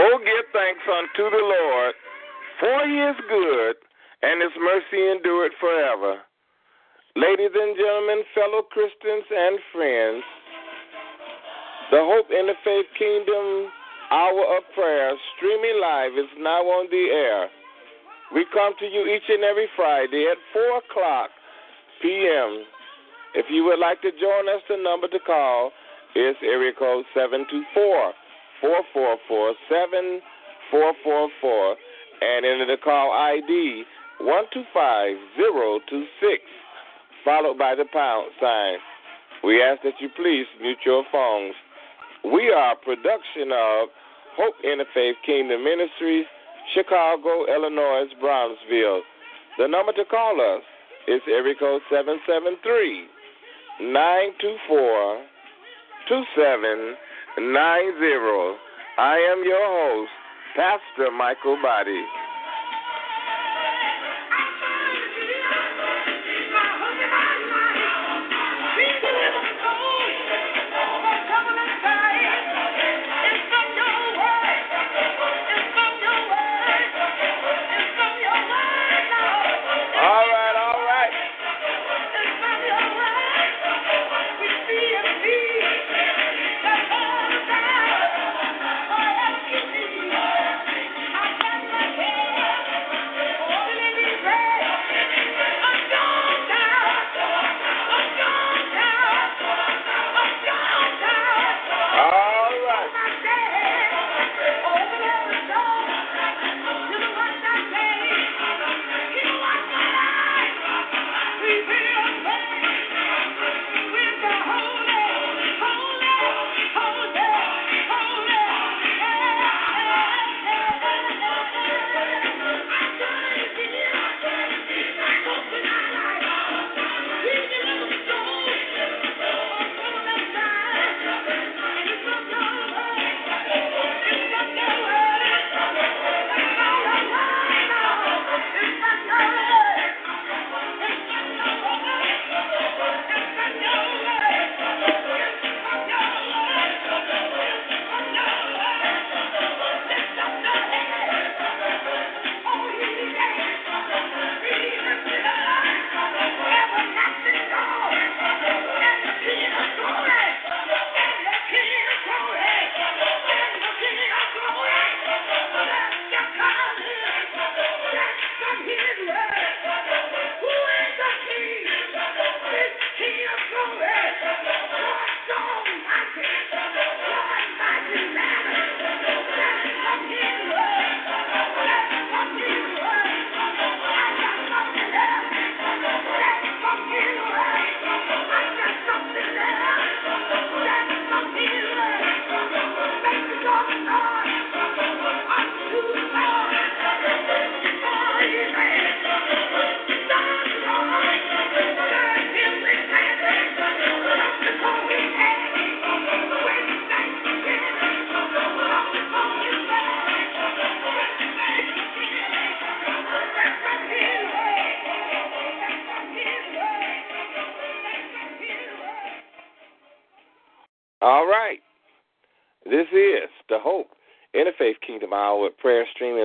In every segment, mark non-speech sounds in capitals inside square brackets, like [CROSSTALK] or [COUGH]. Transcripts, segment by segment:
Oh, unto the Lord, for he is good, and his mercy endureth forever. Ladies and gentlemen, fellow Christians and friends, the Hope Interfaith Kingdom Hour of Prayer streaming live is now on the air. We come to you each and every Friday at 4 o'clock p.m. If you would like to join us, the number to call is area code 724 444 7444 and enter the call ID 125026 followed by the pound sign. We ask that you please mute your phones. We are a production of Hope Interfaith Kingdom Ministries, Chicago, Illinois, Bronzeville. The number to call us is area code 773 924 2790. I am your host, Pastor Mikal Boddie.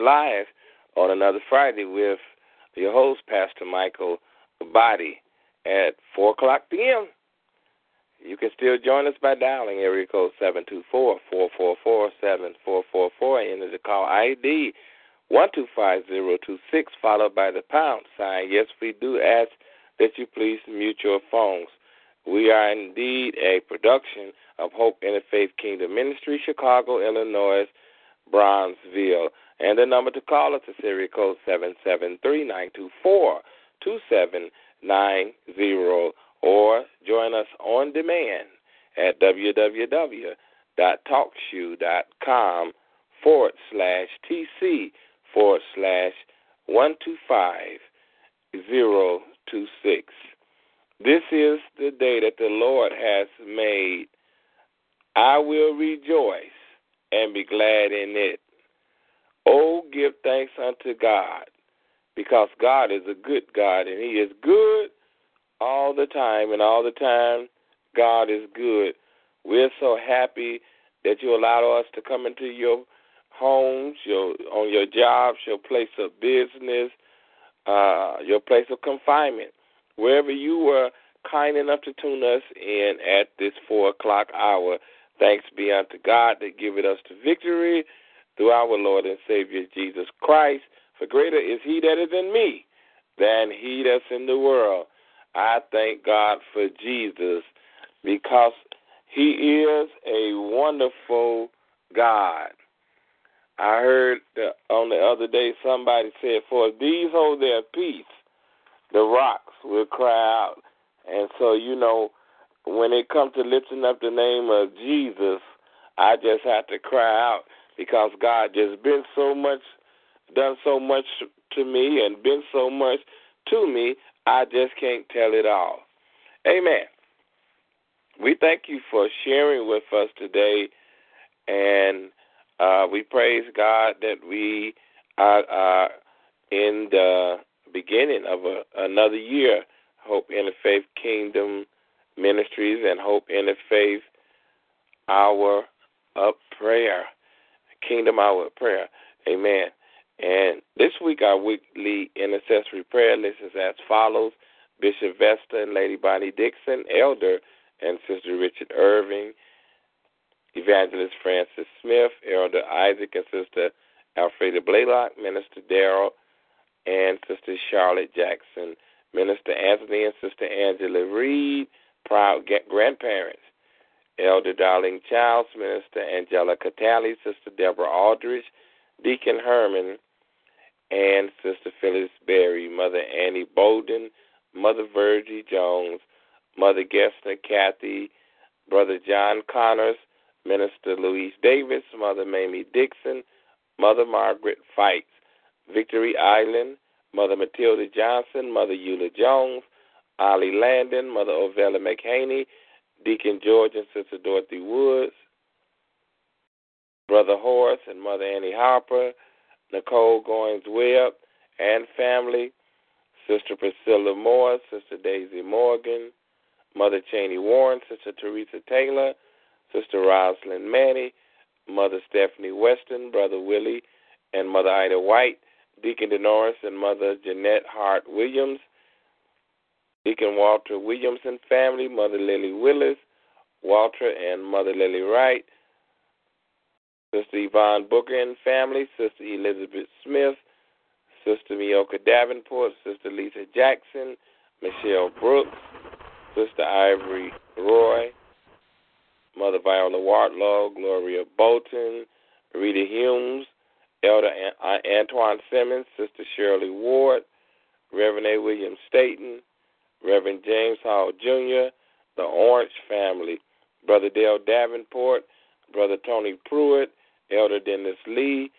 Live on another Friday with your host, Pastor Mikal Boddie, at 4 o'clock p.m. You can still join us by dialing area code 724 444 7444 and the call ID 125026 followed by the pound sign. Yes, we do ask that you please mute your phones. We are indeed a production of Hope Interfaith Kingdom Ministry, Chicago, Illinois, Bronzeville. And the number to call us is area code 773 924 2790 or join us on demand at www.talkshoe.com forward slash TC forward slash 125026. This is the day that the Lord has made. I will rejoice and be glad in it. Oh, give thanks unto God, because God is a good God, and He is good all the time, and all the time, God is good. We're so happy that you allow us to come into your homes, your on your jobs, your place of business, uh, your place of confinement, wherever you were kind enough to tune us in at this four o'clock hour. Thanks be unto God that giveth us the victory through our Lord and Savior Jesus Christ. For greater is He that is in me than He that's in the world. I thank God for Jesus because He is a wonderful God. I heard on the other day somebody said, For these hold their peace, the rocks will cry out. And so, you know, when it comes to lifting up the name of Jesus, I just have to cry out because God just been so much, done so much to me and been so much to me. I just can't tell it all. Amen. We thank you for sharing with us today, and uh, we praise God that we are, are in the beginning of a, another year. Hope Interfaith Kingdom Ministries and Hope Interfaith Hour of Prayer, Kingdom Hour Prayer. Amen. And this week, our weekly intercessory prayer list is as follows Bishop Vesta and Lady Bonnie Dixon, Elder and Sister Richard Irving, Evangelist Francis Smith, Elder Isaac and Sister Alfreda Blaylock, Minister Darrell, and Sister Charlotte Jackson, Minister Anthony and Sister Angela Reed, proud grandparents, Elder Darling Childs, Minister Angelica Talley, Sister Deborah Aldridge, Deacon Herman, and Sister Phyllis Berry, Mother Annie Bolden, Mother Virgie Jones, Mother Gessner Kathy, Brother John Connors, Minister Louise Davis, Mother Mamie Dixon, Mother Margaret Fights, Victory Island, Mother Matilda Johnson, Mother Eula Jones, Ollie Landon, Mother Ovella McHaney, Deacon George and Sister Dorothy Woods, Brother Horace and Mother Annie Harper, Nicole Goins Webb and family, Sister Priscilla Moore, Sister Daisy Morgan, Mother Cheney Warren, Sister Teresa Taylor, Sister Rosalind Manny, Mother Stephanie Weston, Brother Willie, and Mother Ida White, Deacon Denoris and Mother Jeanette Hart Williams, Deacon Walter Williamson family, Mother Lily Willis, Walter and Mother Lily Wright, Sister Yvonne Booker and family, Sister Elizabeth Smith, Sister Mioka Davenport, Sister Lisa Jackson, Michelle Brooks, Sister Ivory Roy, Mother Viola Wartlaw, Gloria Bolton, Rita Humes, Elder Antoine Simmons, Sister Shirley Ward, Reverend A. William Staten, Reverend James Hall Jr., the Orange family, Brother Dale Davenport, Brother Tony Pruitt, Elder Dennis Lee,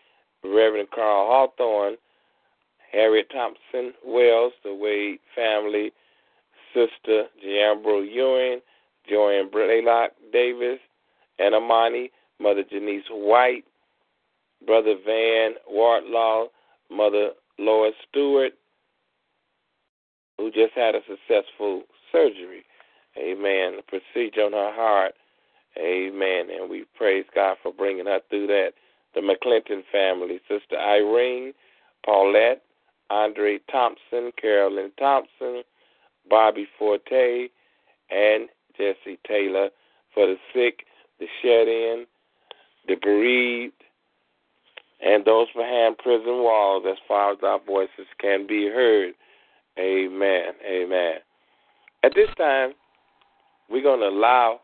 Reverend Carl Hawthorne, Harriet Thompson Wells, the Wade family, Sister Giambro Ewing, Joanne Blaylock Davis, and Amani, Mother Janice White, Brother Van Wartlaw, Mother Lois Stewart, who just had a successful surgery. Amen. The procedure on her heart Amen. And we praise God for bringing her through that. The McClinton family, Sister Irene, Paulette, Andre Thompson, Carolyn Thompson, Bobby Forte, and Jesse Taylor, for the sick, the shed in, the bereaved, and those behind prison walls as far as our voices can be heard. Amen. Amen. At this time, we're going to allow,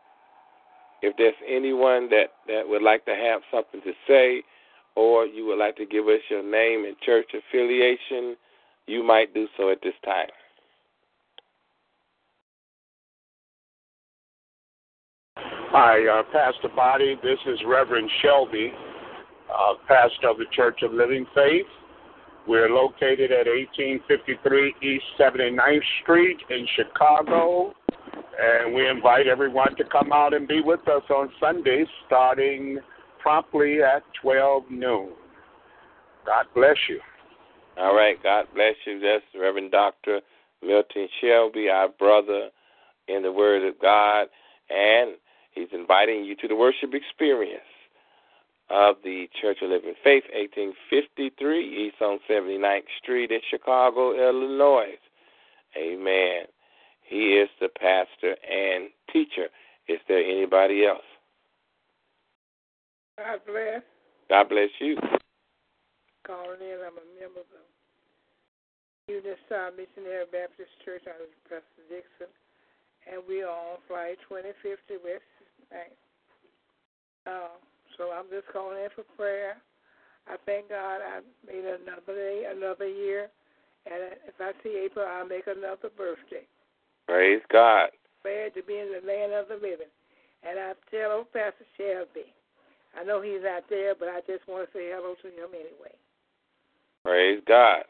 if there's anyone that, that would like to have something to say, or you would like to give us your name and church affiliation, you might do so at this time. Hi, uh, Pastor Boddie. This is Reverend Shelby, uh, pastor of the Church of Living Faith. We're located at 1853 East 79th Street in Chicago, and we invite everyone to come out and be with us on Sundays starting promptly at 12 noon. God bless you. All right, God bless you. That's Reverend Dr. Milton Shelby, our brother in the Word of God, and he's inviting you to the worship experience of the Church of Living Faith, 1853 East on 79th Street in Chicago, Illinois. Amen. He is the pastor and teacher. Is there anybody else? God bless. God bless you. Calling in, I'm a member of the United Missionary Baptist Church out of Preston Dixon, and we are on flight 2050 West. Uh, so I'm just calling in for prayer. I thank God I made another day, another year, and if I see April, I'll make another birthday. Praise God. Glad to be in the land of the living. And I tell old Pastor Shelby, I know he's out there, but I just want to say hello to him anyway. Praise God.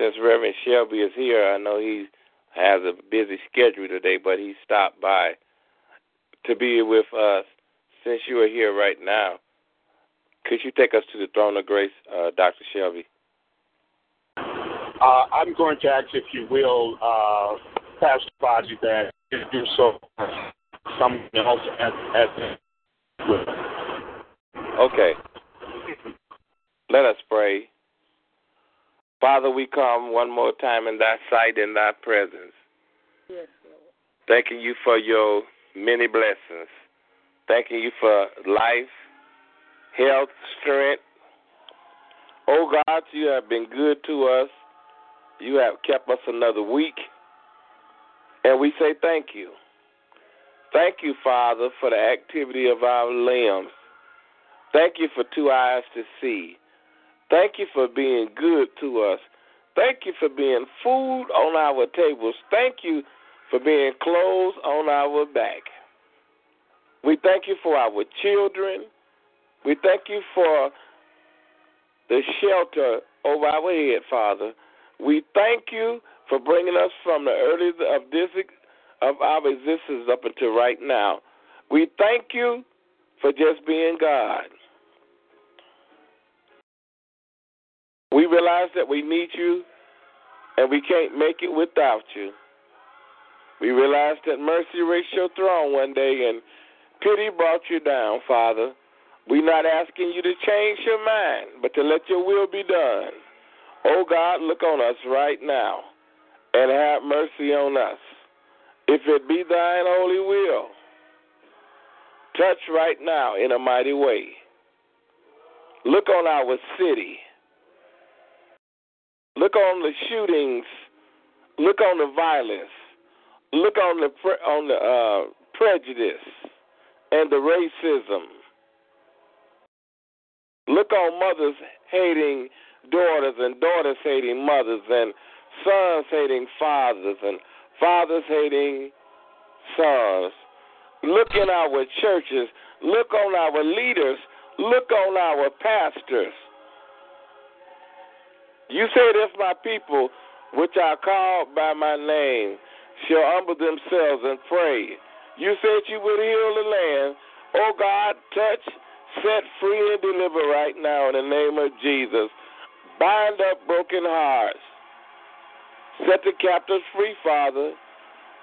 Since Reverend Shelby is here, I know he has a busy schedule today, but he stopped by to be with us. Since you are here right now, could you take us to the throne of grace, uh, Dr. Shelby? Uh, I'm going to ask if you will, uh, Pastor Baji, that you do so someone else at, at Okay. Let us pray. Father, we come one more time in thy sight, in thy presence. Yes, Lord. Thanking you for your many blessings. Thanking you for life, health, strength. Oh God, you have been good to us. You have kept us another week. And we say thank you. Thank you, Father, for the activity of our limbs. Thank you for two eyes to see. Thank you for being good to us. Thank you for being food on our tables. Thank you for being clothes on our back. We thank you for our children. We thank you for the shelter over our head, Father. We thank you for bringing us from the early of this of our existence up until right now. We thank you for just being God. We realize that we need you and we can't make it without you. We realize that mercy reached your throne one day and pity brought you down, Father. We're not asking you to change your mind, but to let your will be done. Oh God, look on us right now and have mercy on us. If it be thine holy will, touch right now in a mighty way. Look on our city. Look on the shootings. Look on the violence. Look on the on the uh, prejudice and the racism. Look on mothers hating daughters and daughters hating mothers and sons hating fathers and fathers hating sons. Look in our churches. Look on our leaders. Look on our pastors. You said, if my people, which are called by my name, shall humble themselves and pray, you said you would heal the land. Oh God, touch, set free, and deliver right now in the name of Jesus. Bind up broken hearts. Set the captives free, Father.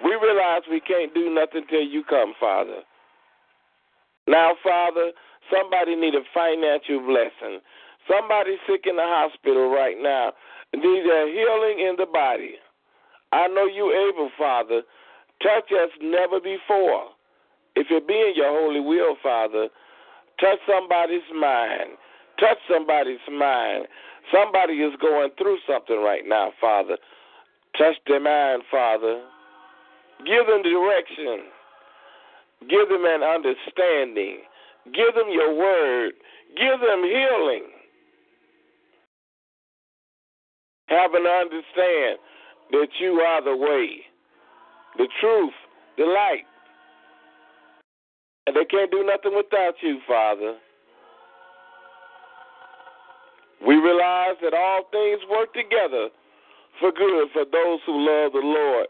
We realize we can't do nothing till you come, Father. Now, Father, somebody need a financial blessing. Somebody sick in the hospital right now needs a healing in the body. I know you able, Father. Touch us never before. If it be in your holy will, Father, touch somebody's mind. Touch somebody's mind. Somebody is going through something right now, Father. Touch their mind, Father. Give them direction. Give them an understanding. Give them your word. Give them healing. Have them understand that you are the way, the truth, the light. And they can't do nothing without you, Father. We realize that all things work together for good for those who love the Lord.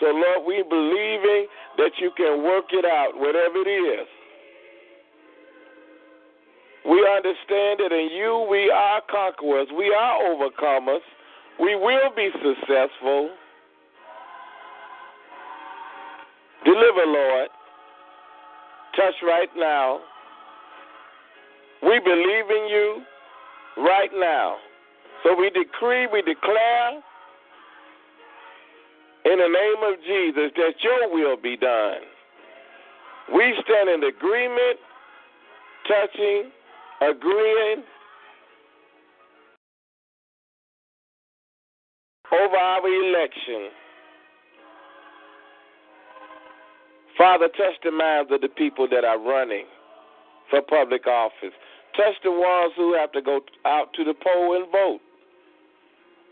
So, Lord, we believing that you can work it out, whatever it is. We understand that in you we are conquerors, we are overcomers, we will be successful. Deliver, Lord. Touch right now. We believe in you right now. So we decree, we declare in the name of Jesus that your will be done. We stand in agreement, touching, agreeing over our election. Father, touch the minds of the people that are running for public office. Touch the ones who have to go out to the poll and vote.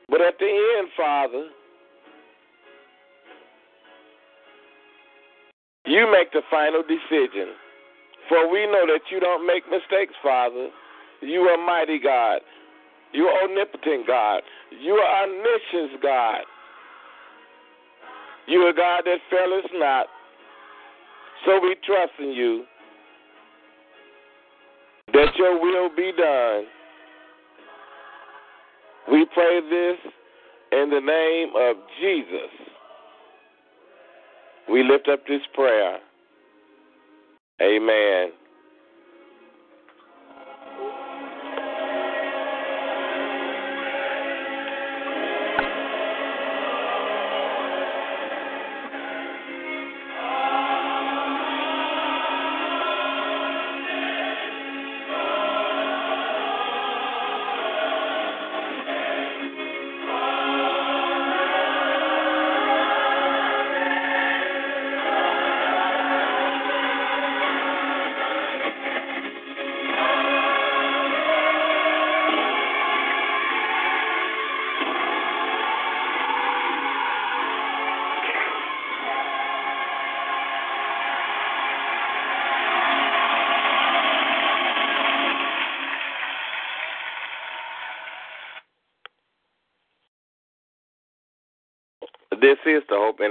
But at the end, Father, you make the final decision. For we know that you don't make mistakes, Father. You are mighty God. You are omnipotent God. You are omniscient God. You are God that faileth not. So we trust in you that your will be done. We pray this in the name of Jesus. We lift up this prayer. Amen.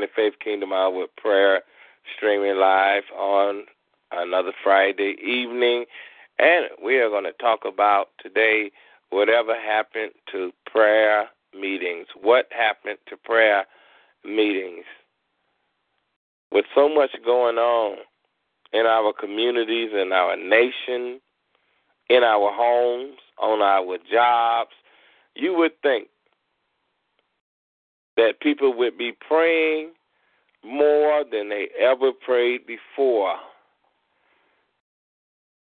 The Faith Kingdom Hour with prayer streaming live on another Friday evening. And we are going to talk about today whatever happened to prayer meetings. What happened to prayer meetings? With so much going on in our communities, in our nation, in our homes, on our jobs, you would think that people would be praying more than they ever prayed before.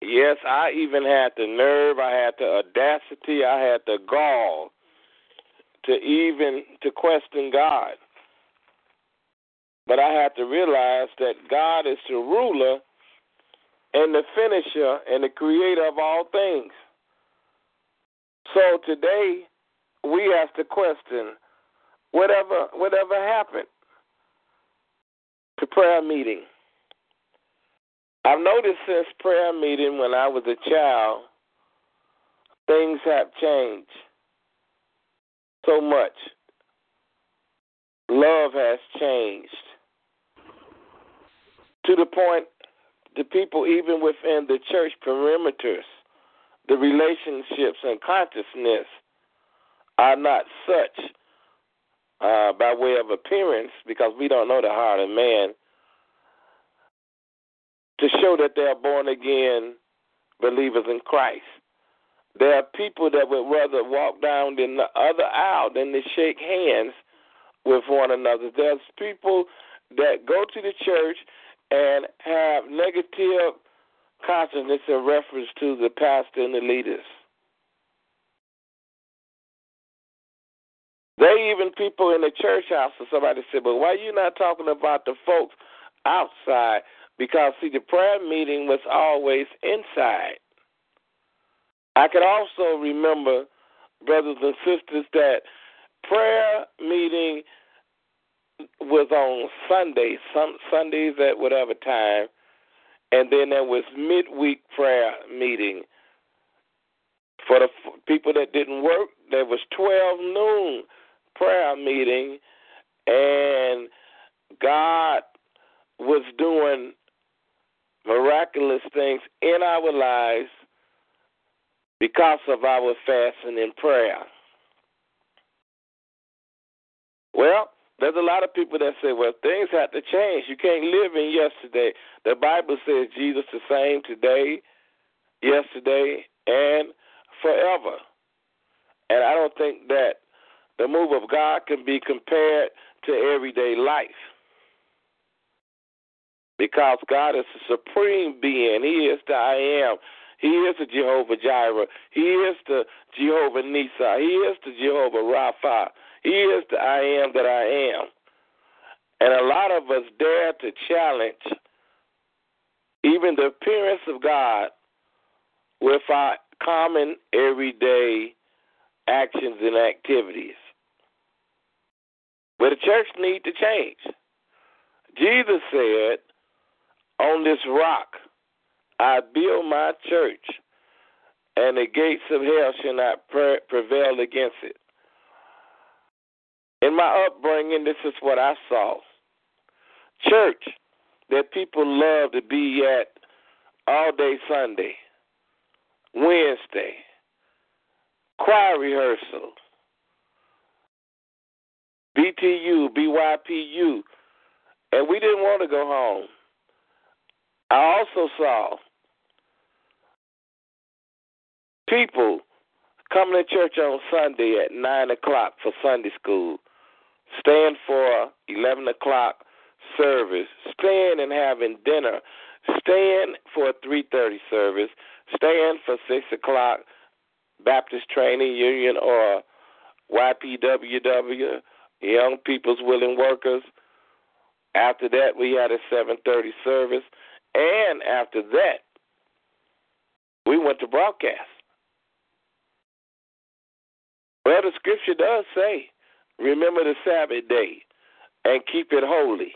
Yes, I even had the nerve, I had the audacity, I had the gall to even to question God. But I had to realize that God is the ruler and the finisher and the creator of all things. So today we ask the question whatever whatever happened to prayer meeting. I've noticed since prayer meeting when I was a child, things have changed so much. Love has changed to the point the people, even within the church perimeters, the relationships and consciousness are not such uh, by way of appearance, because we don't know the heart of man, to show that they are born again believers in Christ. There are people that would rather walk down the other aisle than to shake hands with one another. There's people that go to the church and have negative consciousness in reference to the pastor and the leaders. They even people in the church house, or somebody said, "But why are you not talking about the folks outside?" Because see, the prayer meeting was always inside. I can also remember, brothers and sisters, that prayer meeting was on Sundays, some Sundays at whatever time, and then there was midweek prayer meeting for the people that didn't work. There was twelve noon prayer meeting, and God was doing miraculous things in our lives because of our fasting and prayer. Well, there's a lot of people that say, well, things have to change. You can't live in yesterday. The Bible says Jesus the same today, yesterday, and forever. And I don't think that the move of God can be compared to everyday life. Because God is the supreme being. He is the I am. He is the Jehovah Jireh. He is the Jehovah Nissi. He is the Jehovah Rapha. He is the I am that I am. And a lot of us dare to challenge even the appearance of God with our common everyday actions and activities. But the church need to change. Jesus said, On this rock I build my church, and the gates of hell shall not prevail against it. In my upbringing, this is what I saw. Church that people love to be at all day Sunday, Wednesday, choir rehearsal, BTU, BYPU, and we didn't want to go home. I also saw people coming to church on Sunday at 9 o'clock for Sunday school, staying for 11 o'clock service, staying and having dinner, staying for a 3.30 service, staying for 6 o'clock Baptist Training Union or YPWW, Young People's Willing Workers. After that, we had a 7:30 service, and after that, we went to broadcast. Well, the scripture does say, remember the Sabbath day and keep it holy.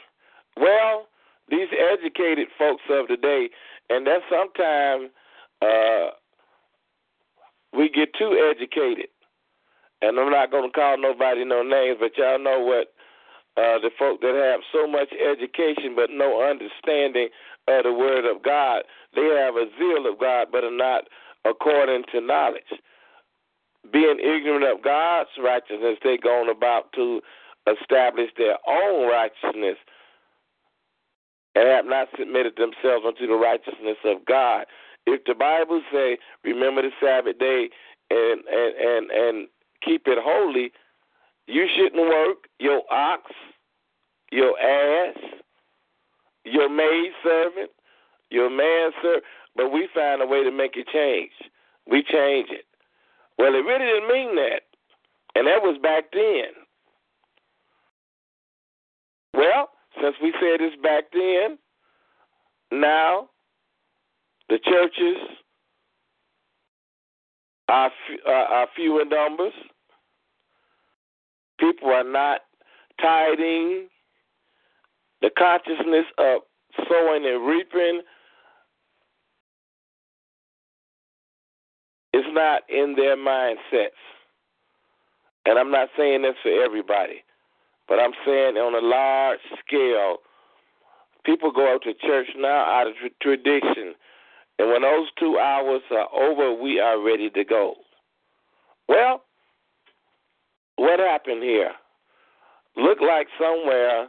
Well, these educated folks of the day, and that sometimes uh, we get too educated. And I'm not going to call nobody no names, but y'all know what uh, the folk that have so much education but no understanding of the Word of God, they have a zeal of God but are not according to knowledge. Being ignorant of God's righteousness, they go on about to establish their own righteousness and have not submitted themselves unto the righteousness of God. If the Bible say, remember the Sabbath day and and and and keep it holy, you shouldn't work your ox, your ass, your maid servant, your man servant. But we find a way to make it change. We change it. Well, it really didn't mean that, and that was back then. Well, since we said this back then, now the churches are, uh, are few in numbers. People are not tithing. The consciousness of sowing and reaping is not in their mindsets. And I'm not saying this for everybody, but I'm saying on a large scale, people go out to church now out of tradition. And when those two hours are over, we are ready to go. Well, what happened here? Look like somewhere,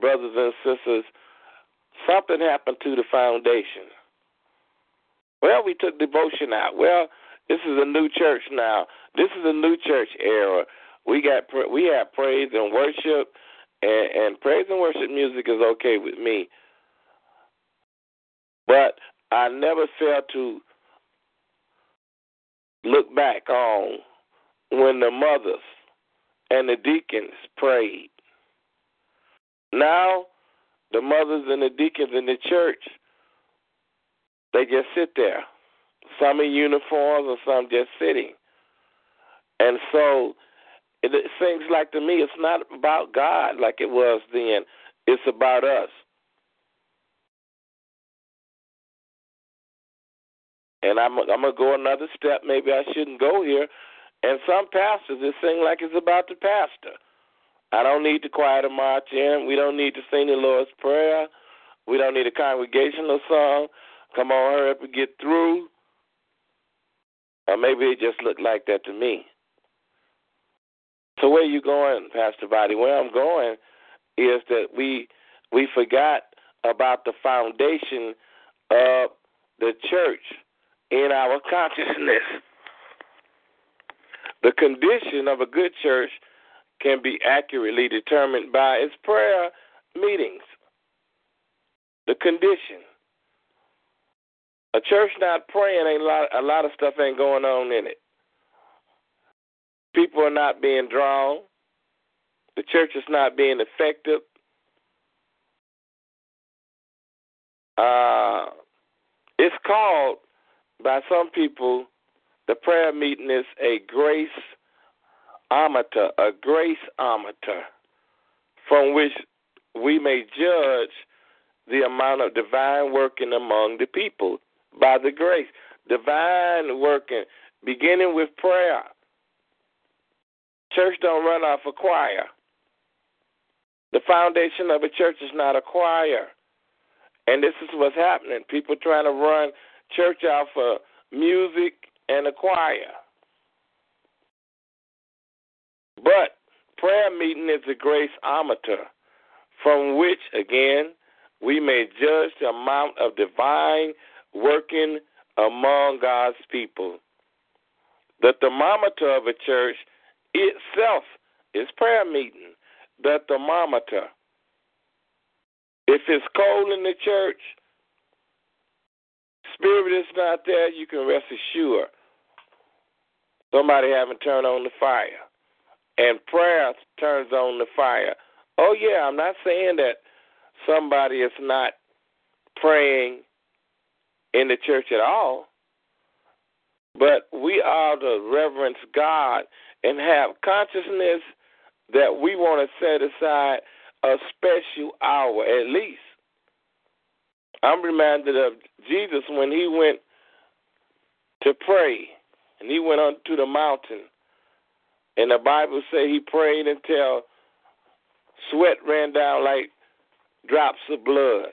brothers and sisters, something happened to the foundation. Well, we took devotion out. Well, this is a new church now. This is a new church era. We got we have praise and worship, and, and praise and worship music is okay with me. But I never fail to look back on when the mothers and the deacons prayed. Now, the mothers and the deacons in the church, they just sit there. Some in uniforms and some just sitting. And so it, seems like to me it's not about God like it was then. It's about us. And I'm I'm gonna go another step. Maybe I shouldn't go here. And some pastors, it seems like it's about the pastor. I don't need the choir to march in. We don't need to sing the Lord's Prayer. We don't need a congregational song. Come on, hurry up and get through. Or maybe it just looked like that to me. So where you going, Pastor Boddie? Where I'm going is that we we forgot about the foundation of the church in our consciousness. [LAUGHS] The condition of a good church can be accurately determined by its prayer meetings. The condition. A church not praying ain't a lot a lot of stuff ain't going on in it. People are not being drawn. The church is not being effective. Uh, it's called by some people the prayer meeting is a grace ometer, a grace ometer, from which we may judge the amount of divine working among the people by the grace. Divine working, beginning with prayer. Church don't run off a choir. The foundation of a church is not a choir. And this is what's happening. People trying to run church off of music and a choir. But prayer meeting is a graceometer from which, again, we may judge the amount of divine working among God's people. The thermometer of a church itself is prayer meeting. The thermometer. If it's cold in the church, spirit is not there, you can rest assured somebody haven't turned on the fire. And prayer turns on the fire. Oh, yeah, I'm not saying that somebody is not praying in the church at all, but we are to reverence God and have consciousness that we want to set aside a special hour at least. I'm reminded of Jesus when he went to pray and he went unto the mountain. And the Bible say he prayed until sweat ran down like drops of blood.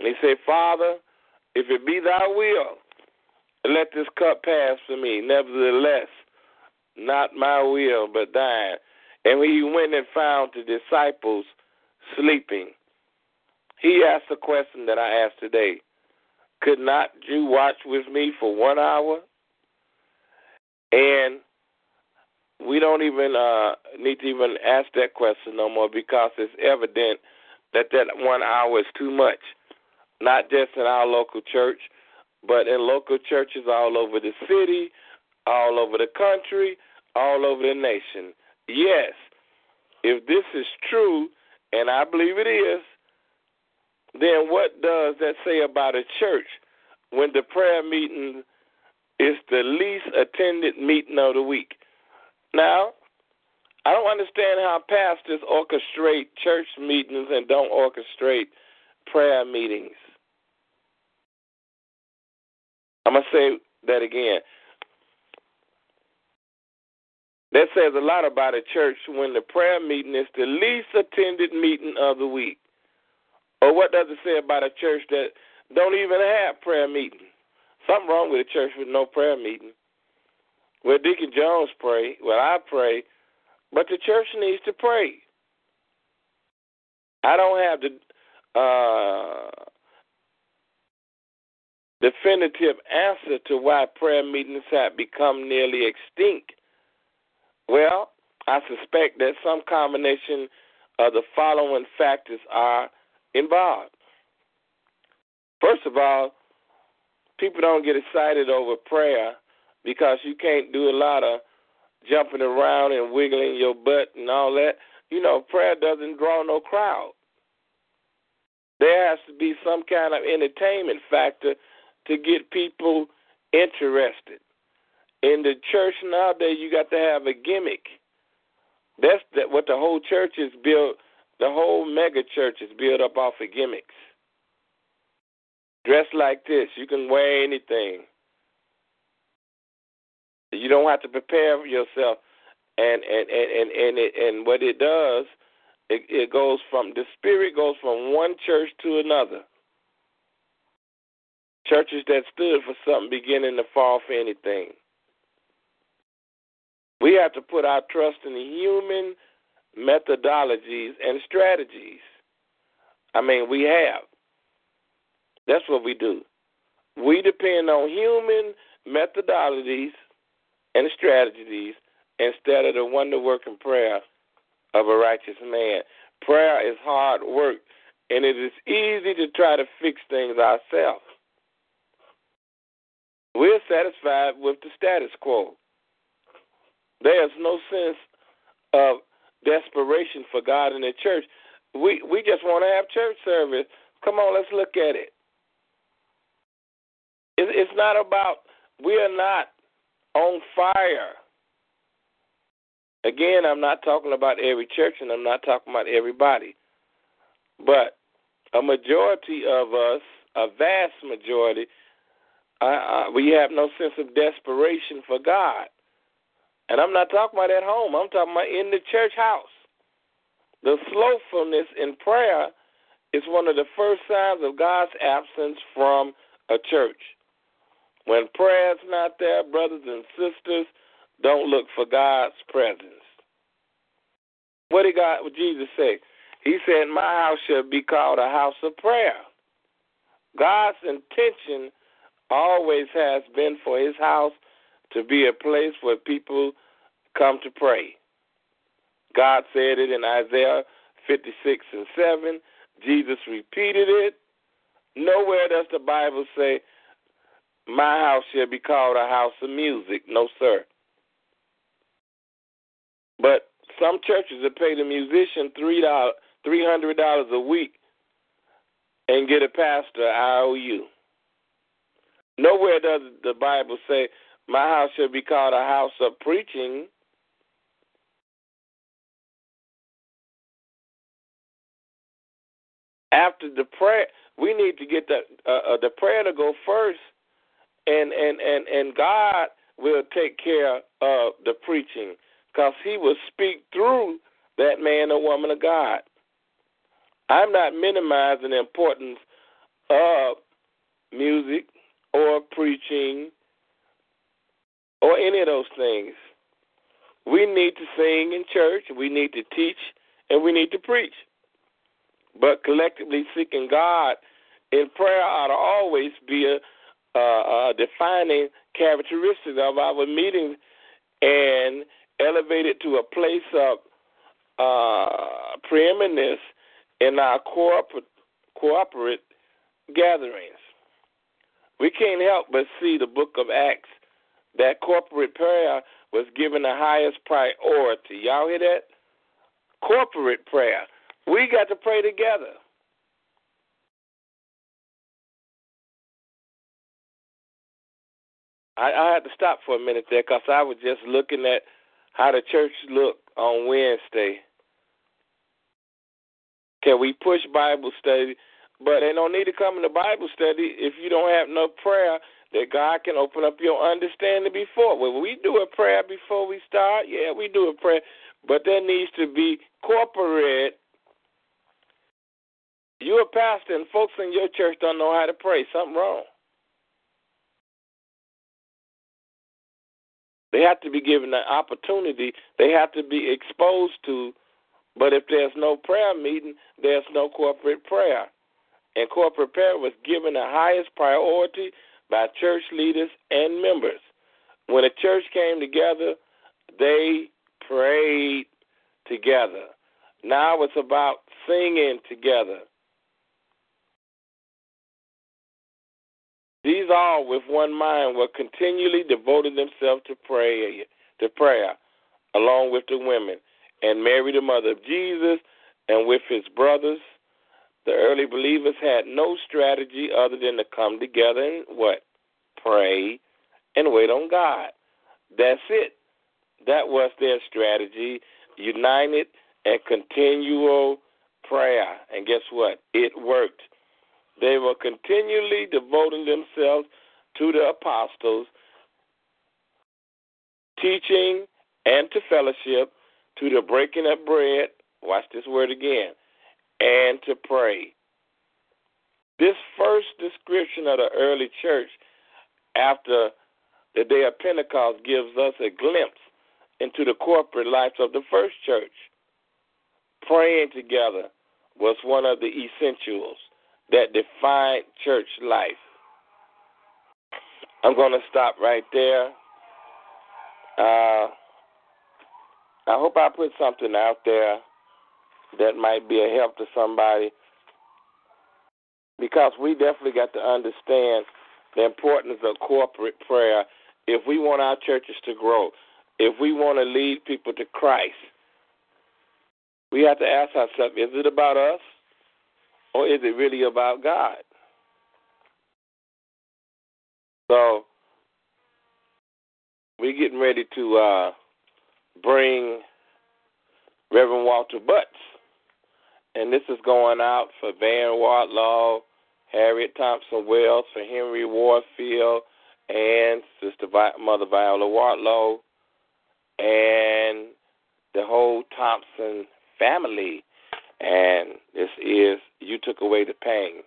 And he said, Father, if it be thy will, let this cup pass from me. Nevertheless, not my will, but thine. And when he went and found the disciples sleeping, he asked a question that I asked today. Could not you watch with me for one hour? And we don't even uh, need to even ask that question no more because it's evident that that one hour is too much. Not just in our local church, but in local churches all over the city, all over the country, all over the nation. Yes, if this is true, and I believe it is, then what does that say about a church when the prayer meeting is the least attended meeting of the week? Now, I don't understand how pastors orchestrate church meetings and don't orchestrate prayer meetings. I'm going to say that again. That says a lot about a church when the prayer meeting is the least attended meeting of the week. Or what does it say about a church that don't even have prayer meeting? Something wrong with a church with no prayer meeting. Well, Deacon Jones pray, well, I pray, but the church needs to pray. I don't have the uh, definitive answer to why prayer meetings have become nearly extinct. Well, I suspect that some combination of the following factors are involved. First of all, people don't get excited over prayer because you can't do a lot of jumping around and wiggling your butt and all that. You know, prayer doesn't draw no crowd. There has to be some kind of entertainment factor to get people interested. In the church nowadays, you got to have a gimmick. That's that what the whole church is built. The whole mega church is built up off of gimmicks. Dress like this, you can wear anything. You don't have to prepare yourself, and and and and and, it, and what it does, it, it goes from the spirit goes from one church to another. Churches that stood for something beginning to fall for anything. We have to put our trust in the human methodologies and strategies. I mean, we have. That's what we do. We depend on human methodologies and strategies instead of the wonder working prayer of a righteous man. Prayer is hard work, and it is easy to try to fix things ourselves. We're satisfied with the status quo. There's no sense of desperation for God in the church. We we just want to have church service. Come on, let's look at it. it it's not about we are not on fire. Again, I'm not talking about every church and I'm not talking about everybody. But a majority of us, a vast majority, uh, uh, we have no sense of desperation for God. And I'm not talking about at home, I'm talking about in the church house. The slowfulness in prayer is one of the first signs of God's absence from a church. When prayer's not there, brothers and sisters, don't look for God's presence. What did God, what Jesus say? He said, "My house shall be called a house of prayer." God's intention always has been for His house to be a place where people come to pray. God said it in Isaiah 56 and 7. Jesus repeated it. Nowhere does the Bible say my house shall be called a house of music. No, sir. But some churches that pay the musician three dollars, three hundred dollars a week, and get a pastor IOU. Nowhere does the Bible say my house shall be called a house of preaching. After the prayer, we need to get the uh, uh, the prayer to go first and and and and God will take care of the preaching because He will speak through that man or woman of God. I'm not minimizing the importance of music or preaching or any of those things. We need to sing in church, we need to teach, and we need to preach. But collectively seeking God in prayer ought to always be a uh, defining characteristic of our meetings and elevate it to a place of uh, preeminence in our corporate, corporate gatherings. We can't help but see the book of Acts that corporate prayer was given the highest priority. Y'all hear that? Corporate prayer. We got to pray together. I, I had to stop for a minute there because I was just looking at how the church looked on Wednesday. Can we push Bible study? But they don't need to come in the Bible study if you don't have no prayer that God can open up your understanding before. Well, we do a prayer before we start. Yeah, we do a prayer, but there needs to be corporate. You're a pastor, and folks in your church don't know how to pray. Something wrong. They have to be given the opportunity. They have to be exposed to. But if there's no prayer meeting, there's no corporate prayer. And corporate prayer was given the highest priority by church leaders and members. When a church came together, they prayed together. Now it's about singing together. These all, with one mind, were continually devoting themselves to prayer, to prayer, along with the women, and Mary, the mother of Jesus, and with his brothers. The early believers had no strategy other than to come together and what? Pray and wait on God. That's it. That was their strategy. United and continual prayer. And guess what? It worked. They were continually devoting themselves to the apostles, teaching and to fellowship, to the breaking of bread. Watch this word again. And to pray. This first description of the early church after the day of Pentecost gives us a glimpse into the corporate life of the first church. Praying together was one of the essentials that defined church life. I'm going to stop right there. Uh, I hope I put something out there that might be a help to somebody because we definitely got to understand the importance of corporate prayer if we want our churches to grow, if we want to lead people to Christ. We have to ask ourselves is it about us or is it really about God? So, we're getting ready to uh, bring Reverend Walter Butts. And this is going out for Van Wartlaw, Harriet Thompson Wells, for Henry Warfield, and Sister Vi- Mother Viola Wartlaw, and the whole Thompson family. And this is You Took Away the Pain.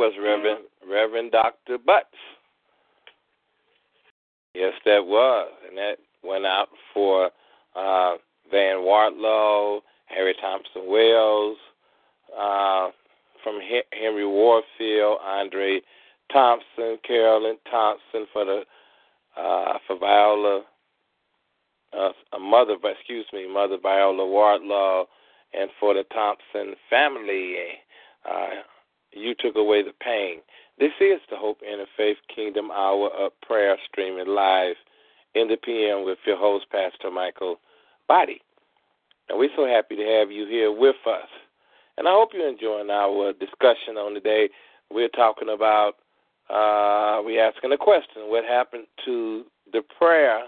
Was Reverend Reverend Dr. Butts. Yes, that was. And that went out for uh, Van Wartlow, Harry Thompson Wells, uh, from Henry Warfield, Andre Thompson, Carolyn Thompson for the uh, for Viola, uh, a mother, excuse me, Mother Viola Wartlaw, and for the Thompson family. Took away the pain. This is the Hope Interfaith Kingdom Hour of Prayer streaming live in the PM with your host, Pastor Mikal Boddie. And we're so happy to have you here with us. And I hope you're enjoying our discussion on the day. We're talking about, uh, we're asking a question what happened to the prayer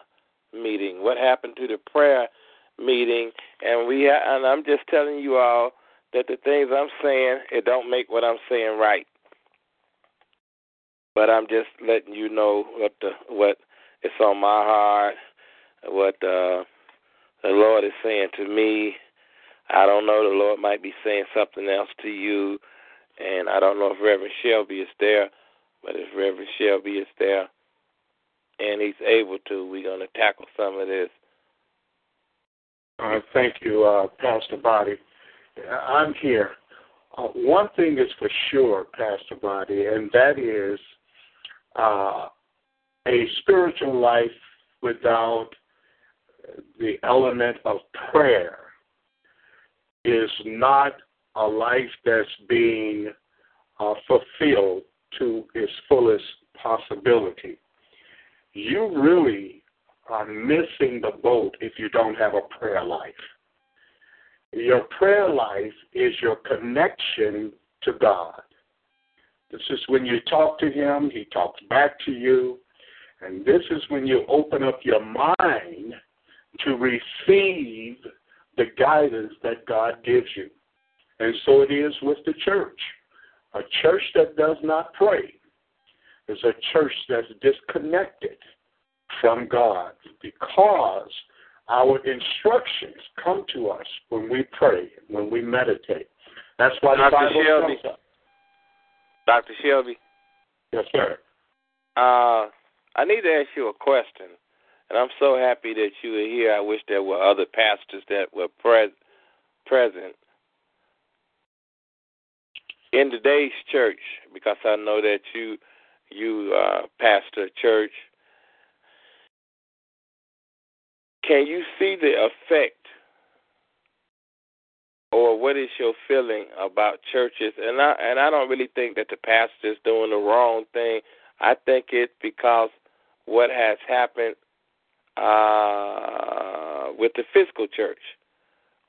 meeting? What happened to the prayer meeting? And we, and I'm just telling you all things I'm saying, it don't make what I'm saying right. But I'm just letting you know what the what is on my heart, what uh, the Lord is saying to me. I don't know. The Lord might be saying something else to you, and I don't know if Reverend Shelby is there, but if Reverend Shelby is there, and he's able to, we're going to tackle some of this. Uh, thank you, uh, Pastor Boddie. I'm here. Uh, one thing is for sure, Pastor Boddie, and that is uh, a spiritual life without the element of prayer is not a life that's being uh, fulfilled to its fullest possibility. You really are missing the boat if you don't have a prayer life. Your prayer life is your connection to God. This is when you talk to Him, He talks back to you. And this is when you open up your mind to receive the guidance that God gives you. And so it is with the church. A church that does not pray is a church that's disconnected from God because our instructions come to us when we pray, when we meditate. That's why the Dr. Bible Shelby. tells us. Dr. Shelby. Yes, sir. Uh, I need to ask you a question, and I'm so happy that you are here. I wish there were other pastors that were pres- present in today's church, because I know that you you uh, pastor a church Can you see the effect, or what is your feeling about churches? And I and I don't really think that the pastor is doing the wrong thing. I think it's because what has happened uh, with the physical church,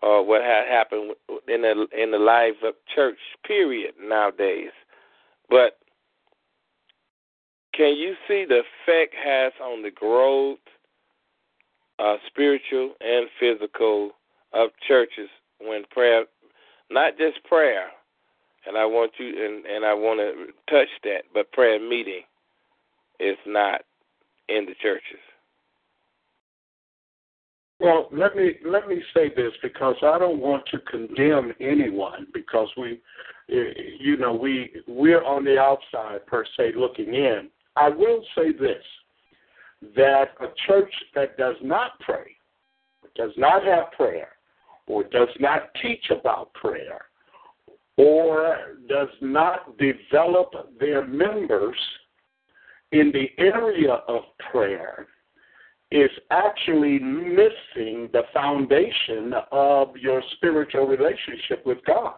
or what has happened in the in the life of church. Period. Nowadays, but can you see the effect has on the growth uh, spiritual and physical of churches when prayer, not just prayer, and I want you and, and I want to touch that, but prayer meeting is not in the churches. Well, let me let me say this because I don't want to condemn anyone because we, you know, we we're on the outside per se looking in. I will say this: that a church that does not pray, does not have prayer, or does not teach about prayer, or does not develop their members in the area of prayer is actually missing the foundation of your spiritual relationship with God.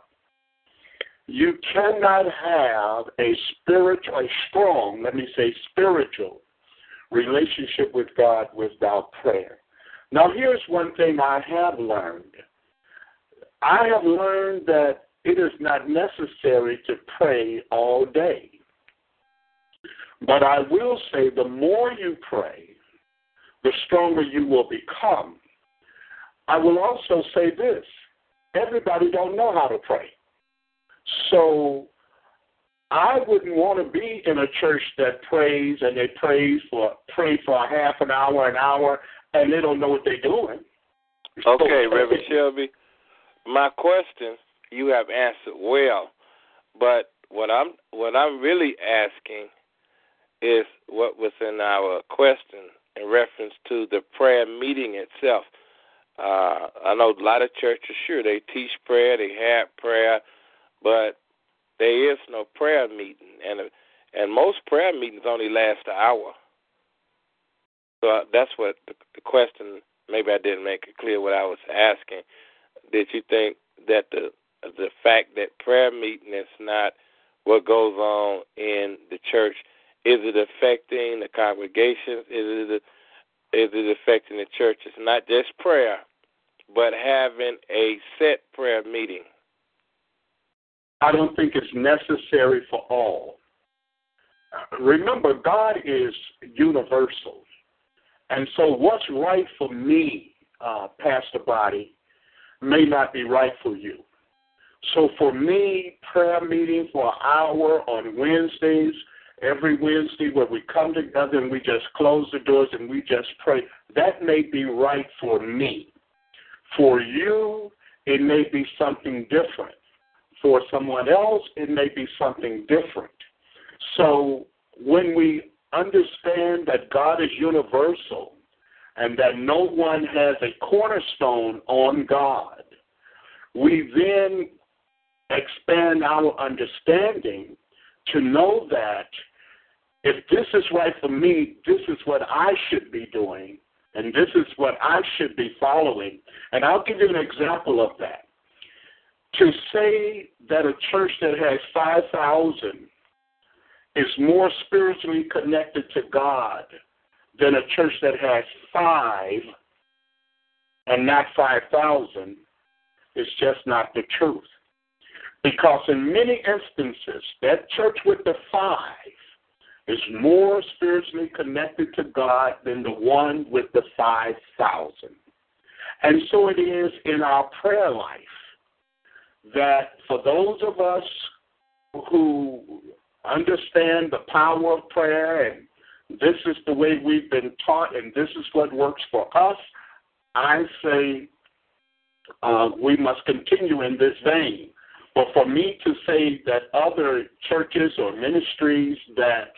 You cannot have a spiritual, a strong, let me say spiritual relationship with God without prayer. Now, here's one thing I have learned I have learned that it is not necessary to pray all day. But I will say the more you pray, the stronger you will become. I will also say this everybody don't know how to pray. So I wouldn't want to be in a church that prays and they praise for pray for a half an hour, an hour, and they don't know what they're doing. Okay, [LAUGHS] Reverend Shelby. My question you have answered well. But what I'm what I'm really asking is what was in our question in reference to the prayer meeting itself. Uh, I know a lot of churches, sure, they teach prayer, they have prayer, but there is no prayer meeting, and and most prayer meetings only last an hour. So uh, that's what the, the question. Maybe I didn't make it clear what I was asking. Did you think that the the fact that prayer meeting is not what goes on in the church is it affecting the congregation? Is it is it affecting the church? It's not just prayer, but having a set prayer meeting. I don't think it's necessary for all. Remember, God is universal. And so, what's right for me, uh, Pastor Boddie, may not be right for you. So, for me, prayer meeting for an hour on Wednesdays, every Wednesday, where we come together and we just close the doors and we just pray, that may be right for me. For you, it may be something different. For someone else, it may be something different. So when we understand that God is universal and that no one has a cornerstone on God, we then expand our understanding to know that if this is right for me, this is what I should be doing, and this is what I should be following. And I'll give you an example of that. To say that a church that has 5,000 is more spiritually connected to God than a church that has five and not 5,000 is just not the truth. Because in many instances, that church with the five is more spiritually connected to God than the one with the 5,000. And so it is in our prayer life that for those of us who understand the power of prayer and this is the way we've been taught and this is what works for us, I say uh, we must continue in this vein. But for me to say that other churches or ministries that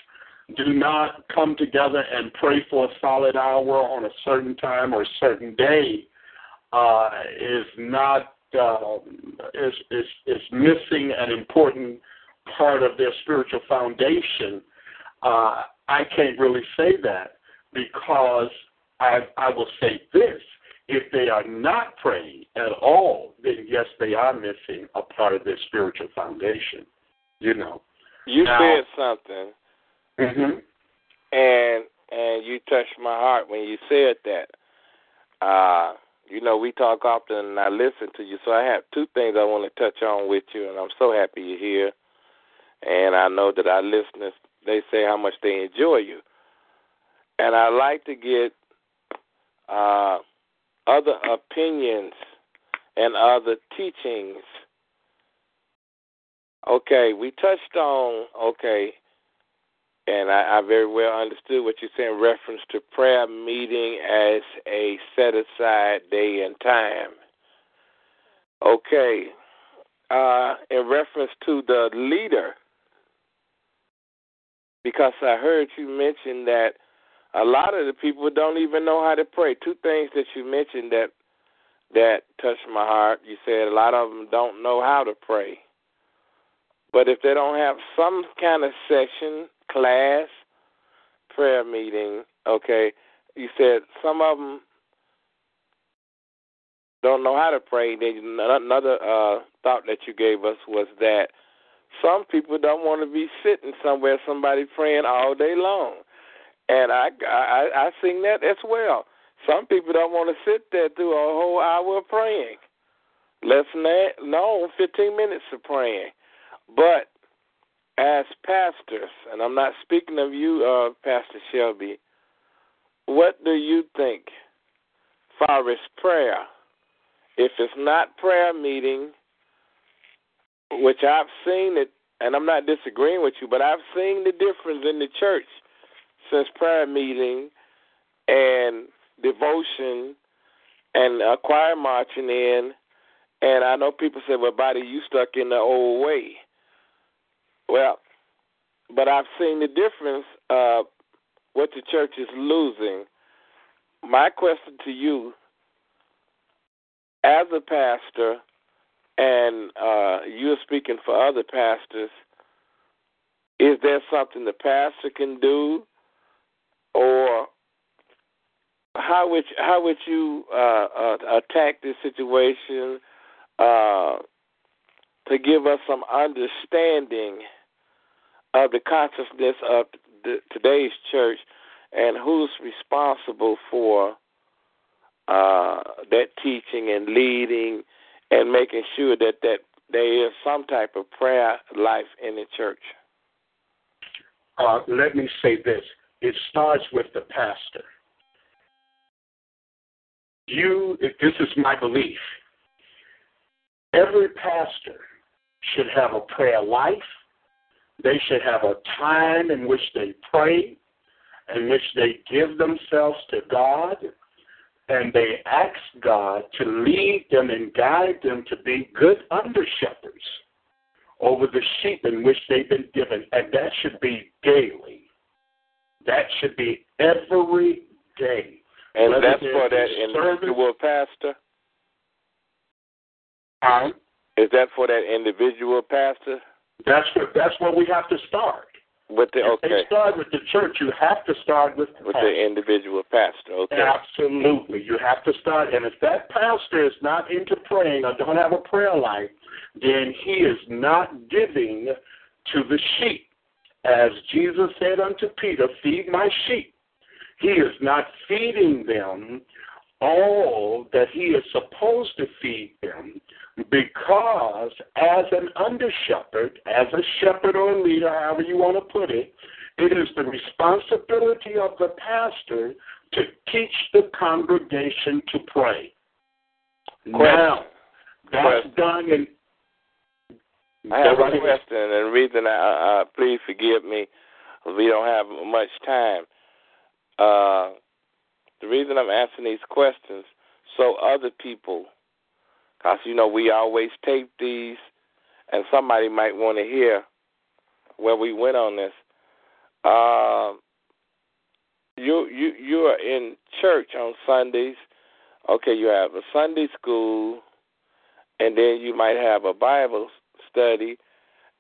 do not come together and pray for a solid hour on a certain time or a certain day uh, is not uh, is, is is missing an important part of their spiritual foundation. Uh, I can't really say that because I I will say this: if they are not praying at all, then yes, they are missing a part of their spiritual foundation. You know. You now, said something Mm-hmm. And and you touched my heart when you said that. Uh, you know, we talk often and I listen to you, so I have two things I want to touch on with you, and I'm so happy you're here. And I know that our listeners, they say how much they enjoy you. And I like to get uh, other opinions and other teachings. Okay, we touched on, okay, and I, I very well understood what you said in reference to prayer meeting as a set aside day and time. Okay. Uh, in reference to the leader, because I heard you mention that a lot of the people don't even know how to pray. Two things that you mentioned that that touched my heart. You said a lot of them don't know how to pray. But if they don't have some kind of session class, prayer meeting, okay, you said some of them don't know how to pray. Then another uh, thought that you gave us was that some people don't want to be sitting somewhere, somebody praying all day long, and I I, I sing that as well. Some people don't want to sit there through a whole hour of praying. Less than that, no, fifteen minutes of praying. But as pastors, and I'm not speaking of you, uh, Pastor Shelby, what do you think far as prayer? If it's not prayer meeting, which I've seen it, and I'm not disagreeing with you, but I've seen the difference in the church since prayer meeting and devotion and uh, choir marching in And I know people say, "Well, Boddie, you stuck in the old way." Well, but I've seen the difference. Uh, what the church is losing. My question to you, as a pastor, and uh, you're speaking for other pastors, is there something the pastor can do, or how would how would you uh, uh, attack this situation uh, to give us some understanding of the consciousness of the, today's church and who's responsible for uh, that teaching and leading and making sure that that there is some type of prayer life in the church? Uh, let me say this: it starts with the pastor. You, if this is my belief. Every pastor should have a prayer life. They should have a time in which they pray, in which they give themselves to God, and they ask God to lead them and guide them to be good under shepherds over the sheep in which they've been given. And that should be daily. That should be every day. And Whether that's for that individual pastor? Um, Is that for that individual pastor? That's what that's where we have to start. With the okay. If start with the church. You have to start with the with pastor. the individual pastor. Okay. Absolutely, you have to start. And if that pastor is not into praying or don't have a prayer life, then he is not giving to the sheep. As Jesus said unto Peter, "Feed my sheep." He is not feeding them all that he is supposed to feed them because as an under shepherd, as a shepherd or a leader, however you want to put it, it is the responsibility of the pastor to teach the congregation to pray. Question. Now, that's question. done in. I have a question, and the reason I, uh, please forgive me, we don't have much time. Uh, the reason I'm asking these questions so other people because, you know, we always tape these, and somebody might want to hear where we went on this. Uh, you you you are in church on Sundays. Okay, you have a Sunday school, and then you might have a Bible study,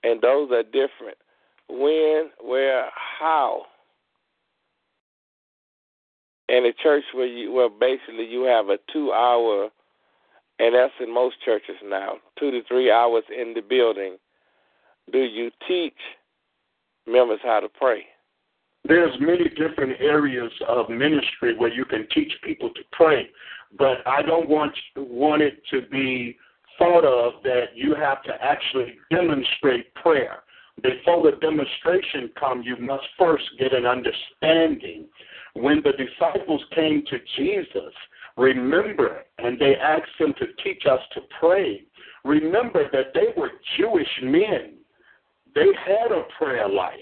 and those are different. When, where, how? In a church where you where basically you have a two hour and that's in most churches now, two to three hours in the building. Do you teach members how to pray? There's many different areas of ministry where you can teach people to pray, but I don't want want it to be thought of that you have to actually demonstrate prayer. Before the demonstration come, you must first get an understanding. When the disciples came to Jesus, Remember, and they asked him to teach us to pray. Remember that they were Jewish men. They had a prayer life.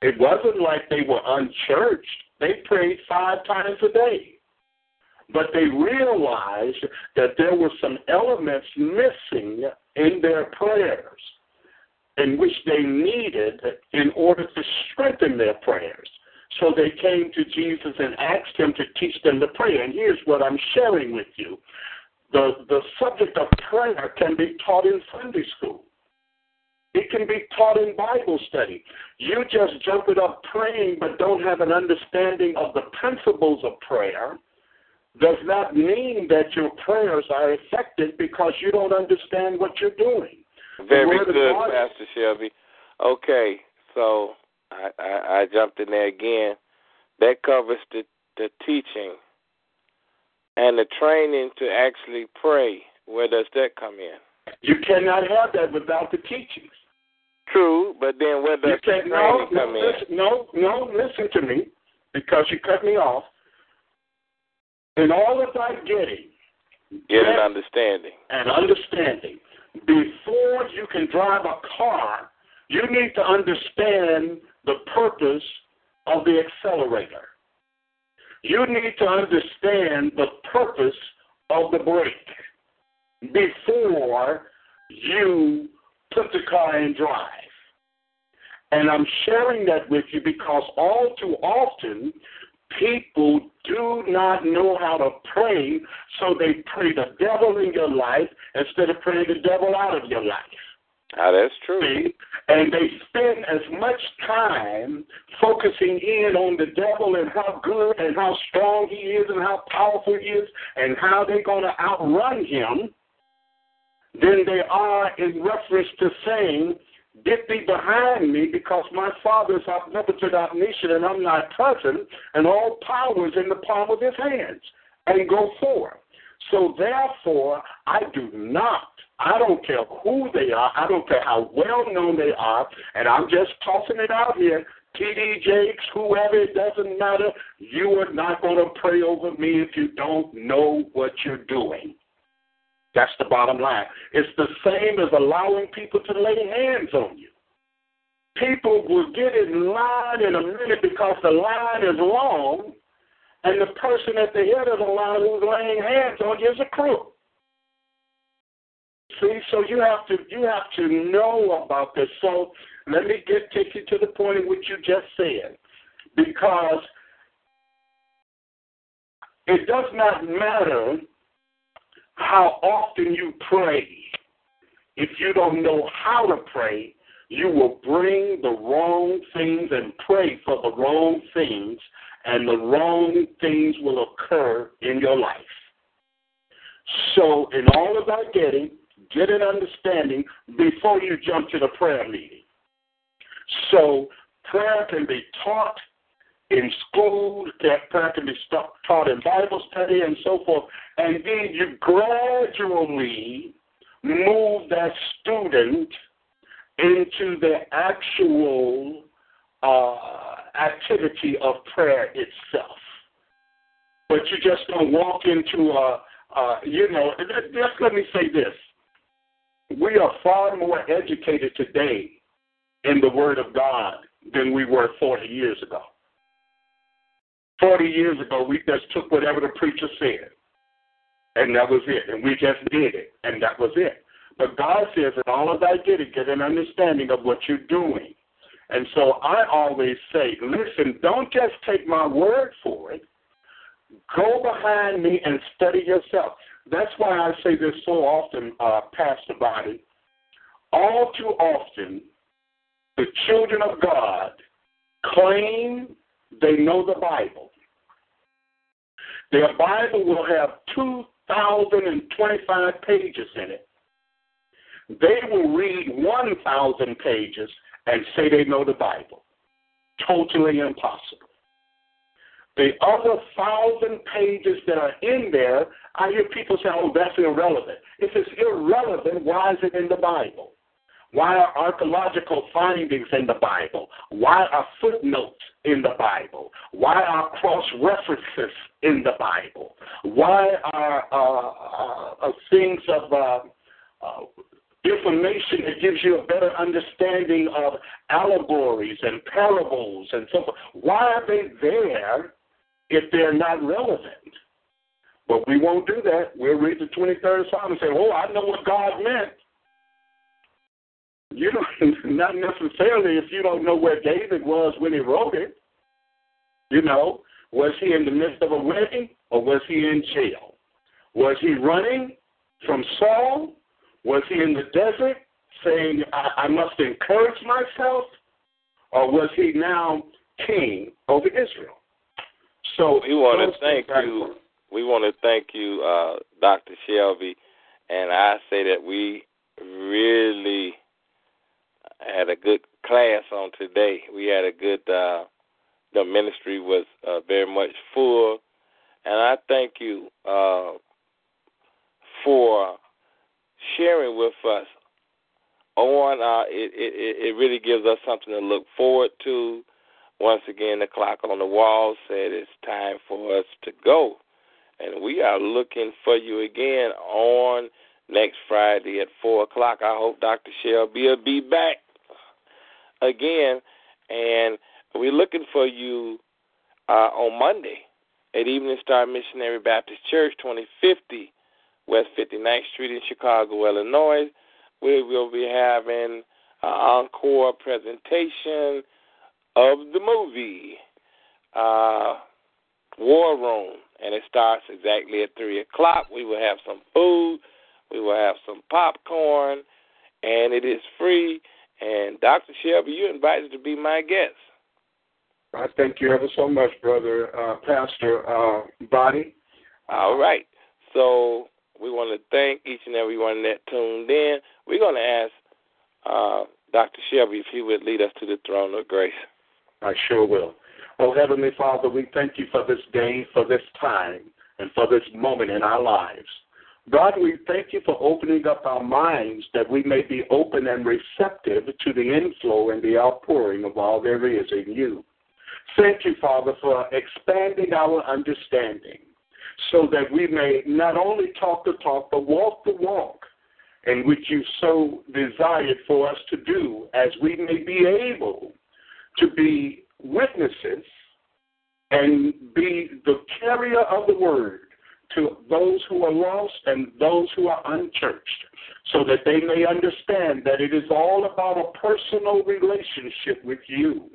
It wasn't like they were unchurched. They prayed five times a day. But they realized that there were some elements missing in their prayers in which they needed in order to strengthen their prayers. So they came to Jesus and asked him to teach them to pray. And here's what I'm sharing with you. The, the subject of prayer can be taught in Sunday school. It can be taught in Bible study. You just jump it up praying but don't have an understanding of the principles of prayer does not mean that your prayers are effective because you don't understand what you're doing. Very good, Pastor Shelby. Okay, so I, I, I jumped in there again. That covers the, the teaching and the training to actually pray. Where does that come in? You cannot have that without the teachings. True, but then where does the training no, come no, in? Listen, no, no, listen to me, because you cut me off. In all of thy getting, get an understanding. An understanding. Before you can drive a car, you need to understand the purpose of the accelerator. You need to understand the purpose of the brake. before you put the car in drive. And I'm sharing that with you because all too often people do not know how to pray, so they pray the devil in your life instead of praying the devil out of your life. Ah, that's true. See? And they spend as much time focusing in on the devil and how good and how strong he is and how powerful he is and how they're going to outrun him than they are in reference to saying, Get thee behind me because my Father is omnipotent, omniscient, and I'm not present, and all power is in the palm of his hands. And go forth. So therefore, I do not I don't care who they are. I don't care how well known they are. And I'm just tossing it out here. TD Jakes, whoever, it doesn't matter. You are not going to pray over me if you don't know what you're doing. That's the bottom line. It's the same as allowing people to lay hands on you. People will get in line in a minute because the line is long, and the person at the head of the line who's laying hands on you is a crook. See, so you have to you have to know about this. So let me get take you to the point in which you just said, because it does not matter how often you pray. If you don't know how to pray, you will bring the wrong things and pray for the wrong things, and the wrong things will occur in your life. So, in all of that getting, get an understanding before you jump to the prayer meeting. So prayer can be taught in school, prayer can be taught in Bible study and so forth, and then you gradually move that student into the actual uh, activity of prayer itself. But you just don't walk into a, uh, you know, just let me say this we are far more educated today in the Word of God than we were 40 years ago. 40 years ago, we just took whatever the preacher said, and that was it. And we just did it, and that was it. But God says, in all of that getting, get an understanding of what you're doing. And so I always say, listen, don't just take my word for it. Go behind me and study yourself. That's why I say this so often, uh, Pastor Boddie. All too often, the children of God claim they know the Bible. Their Bible will have 2,025 pages in it. They will read 1,000 pages and say they know the Bible. Totally impossible. The other thousand pages that are in there, I hear people say, oh, that's irrelevant. If it's irrelevant, why is it in the Bible? Why are archaeological findings in the Bible? Why are footnotes in the Bible? Why are cross references in the Bible? Why are uh, uh, uh, things of uh, uh, information that gives you a better understanding of allegories and parables and so forth? Why are they there if they're not relevant. But we won't do that. We'll read the 23rd Psalm and say, oh, I know what God meant. You don't, [LAUGHS] not necessarily if you don't know where David was when he wrote it. You know, was he in the midst of a wedding or was he in jail? Was he running from Saul? Was he in the desert saying, I, I must encourage myself? Or was he now king over Israel? So we want to thank you. We want to thank you, uh, Dr. Shelby, and I say that we really had a good class on today. We had a good. Uh, the ministry was uh, very much full, and I thank you uh, for sharing with us on. Uh, it, it it really gives us something to look forward to once again, the clock on the wall said it's time for us to go. And we are looking for you again on next Friday at 4 o'clock. I hope Dr. Shelby will be back again. And we're looking for you uh, on Monday at Evening Star Missionary Baptist Church, 2050 West 59th Street in Chicago, Illinois. We will be having an encore presentation of the movie uh, War Room, and it starts exactly at 3 o'clock. We will have some food, we will have some popcorn, and it is free. And Dr. Shelby, you're invited to be my guest. I thank you ever so much, brother uh, Pastor uh, Boddie. All right. So we want to thank each and every one that tuned in. We're going to ask uh, Dr. Shelby if he would lead us to the throne of grace. I sure will. Oh, Heavenly Father, we thank you for this day, for this time, and for this moment in our lives. God, we thank you for opening up our minds that we may be open and receptive to the inflow and the outpouring of all there is in you. Thank you, Father, for expanding our understanding so that we may not only talk the talk, but walk the walk in which you so desired for us to do, as we may be able to be witnesses and be the carrier of the word to those who are lost and those who are unchurched, so that they may understand that it is all about a personal relationship with you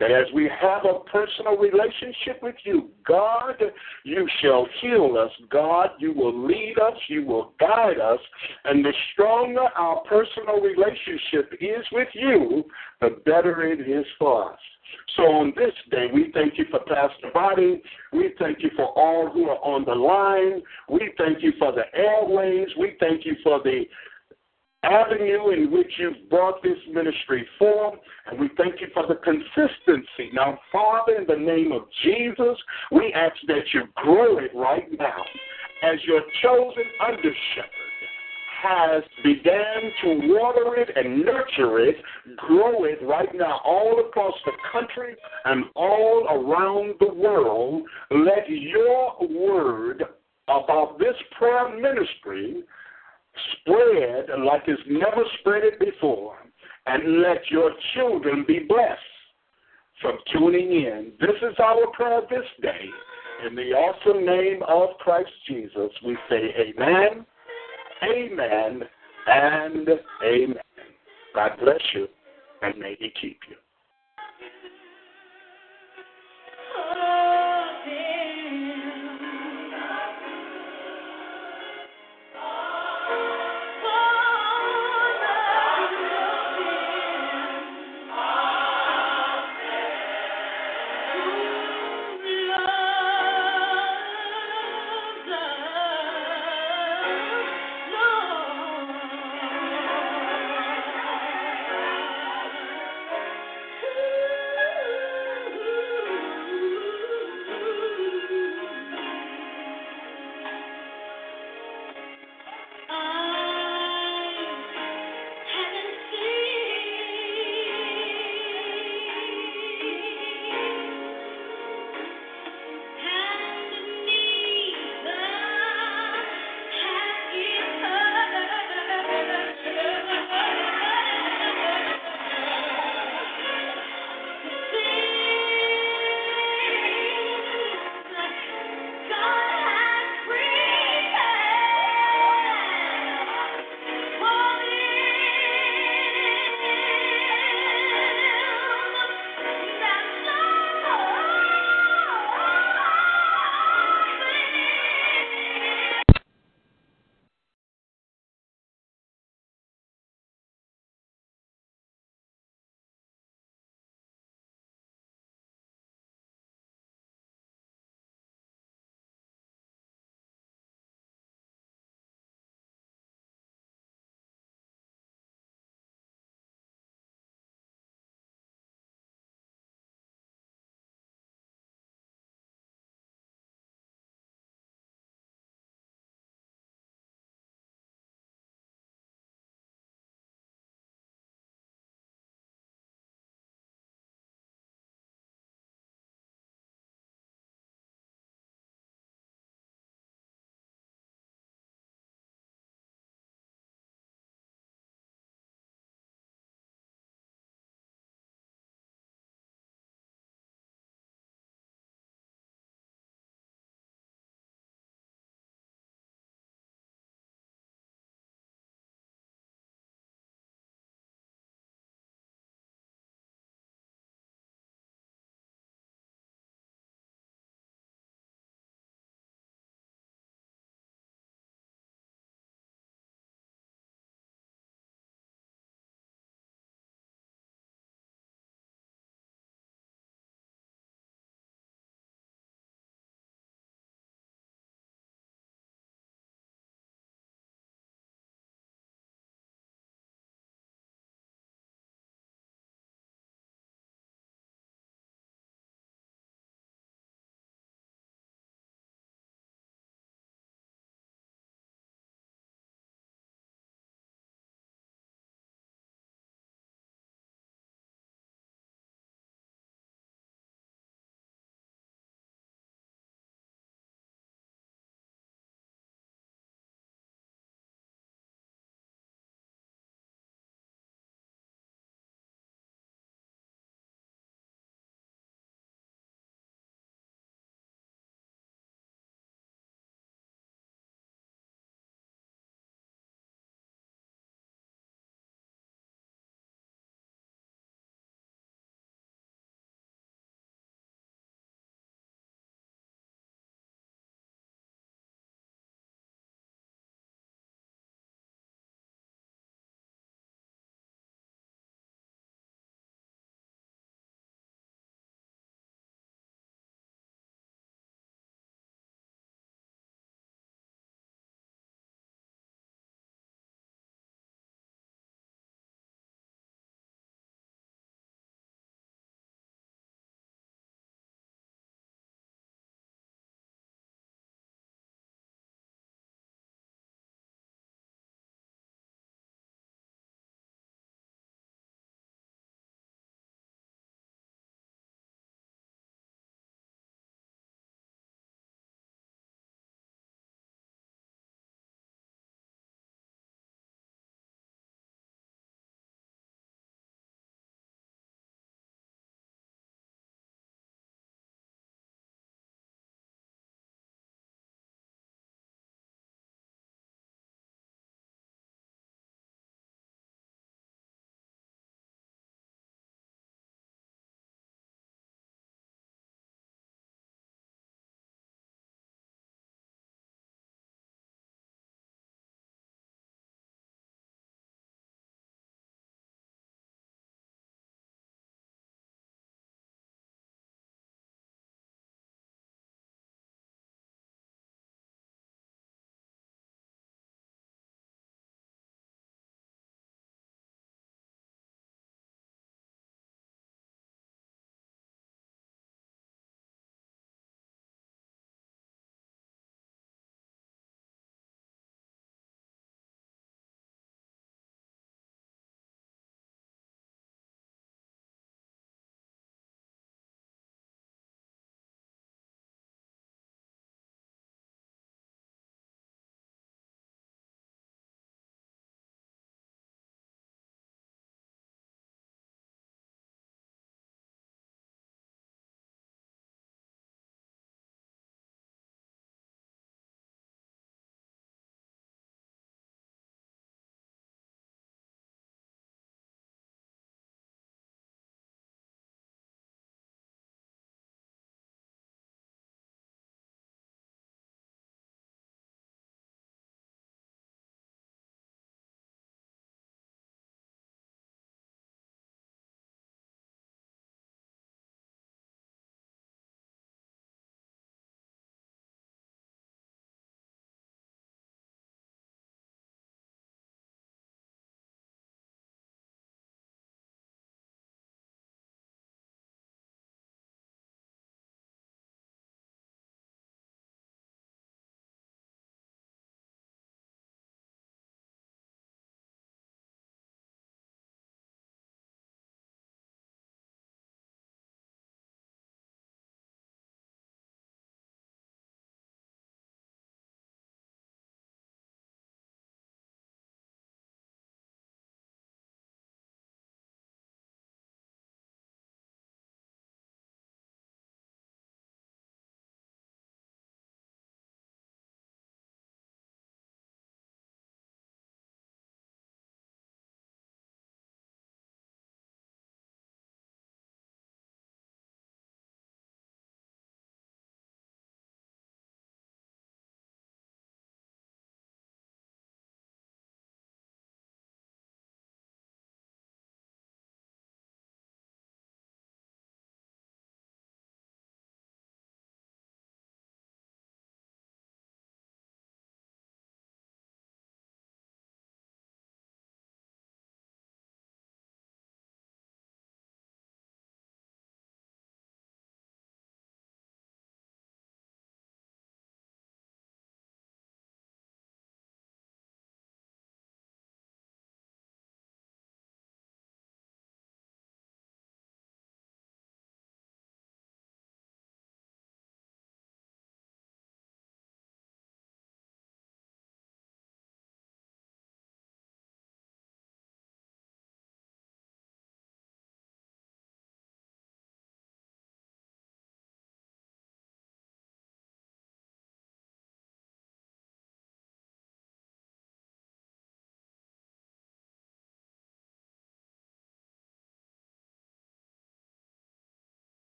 that as we have a personal relationship with you, God, you shall heal us. God, you will lead us, you will guide us, and the stronger our personal relationship is with you, the better it is for us. So on this day, we thank you for Pastor Boddie. We thank you for all who are on the line. We thank you for the airways. We thank you for the avenue in which you've brought this ministry forth, and we thank you for the consistency. Now, Father, in the name of Jesus, we ask that you grow it right now as your chosen under shepherd has began to water it and nurture it, grow it right now all across the country and all around the world. Let your word about this prayer ministry spread like it's never spread it before. And let your children be blessed from tuning in. This is our prayer this day. In the awesome name of Christ Jesus, we say amen, amen, and amen. God bless you, and may He keep you.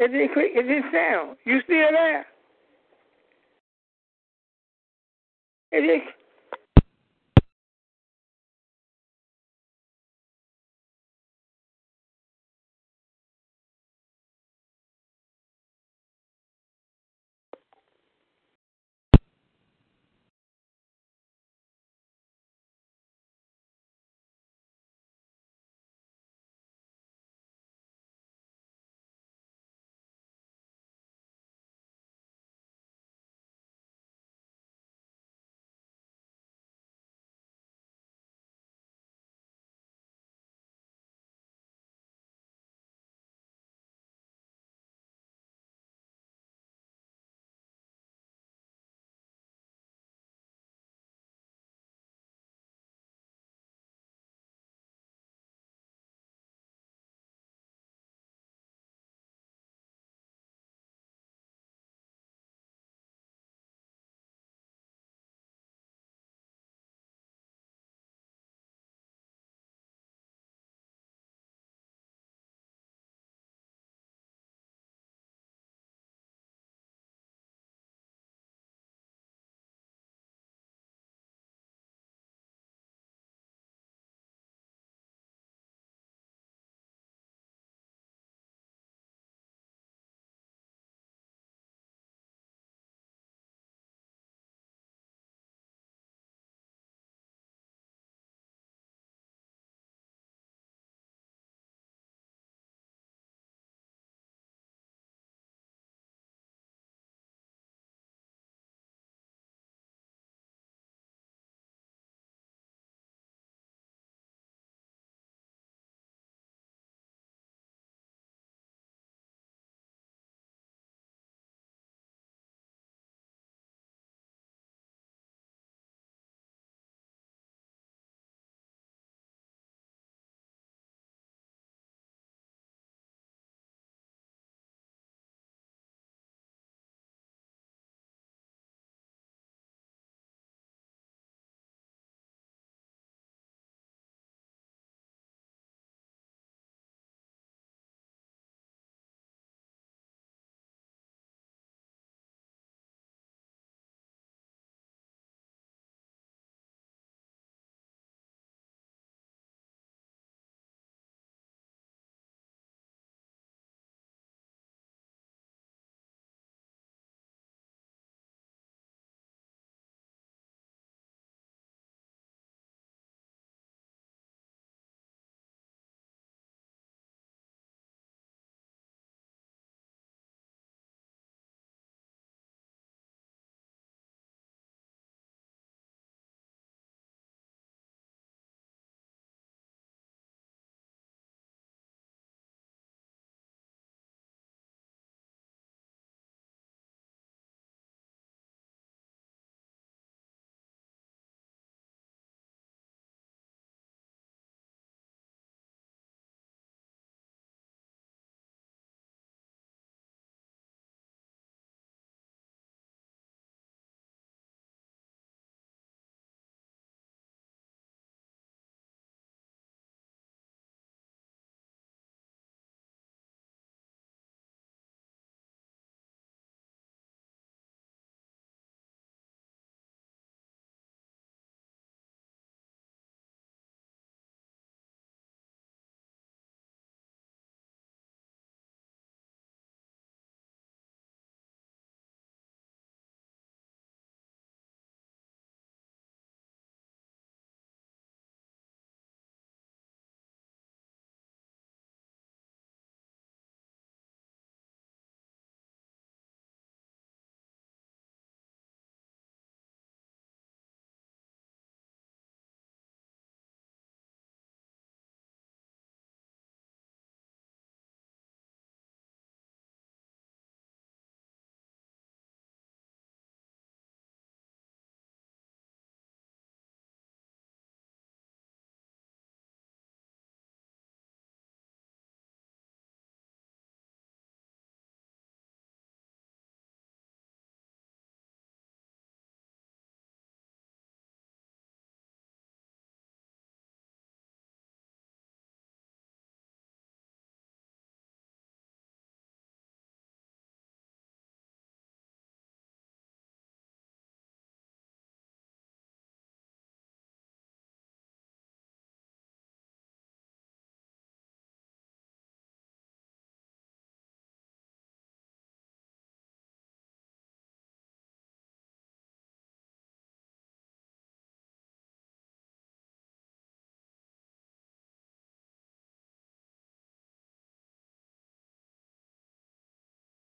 It didn't click. It didn't sound. You still there? It didn't.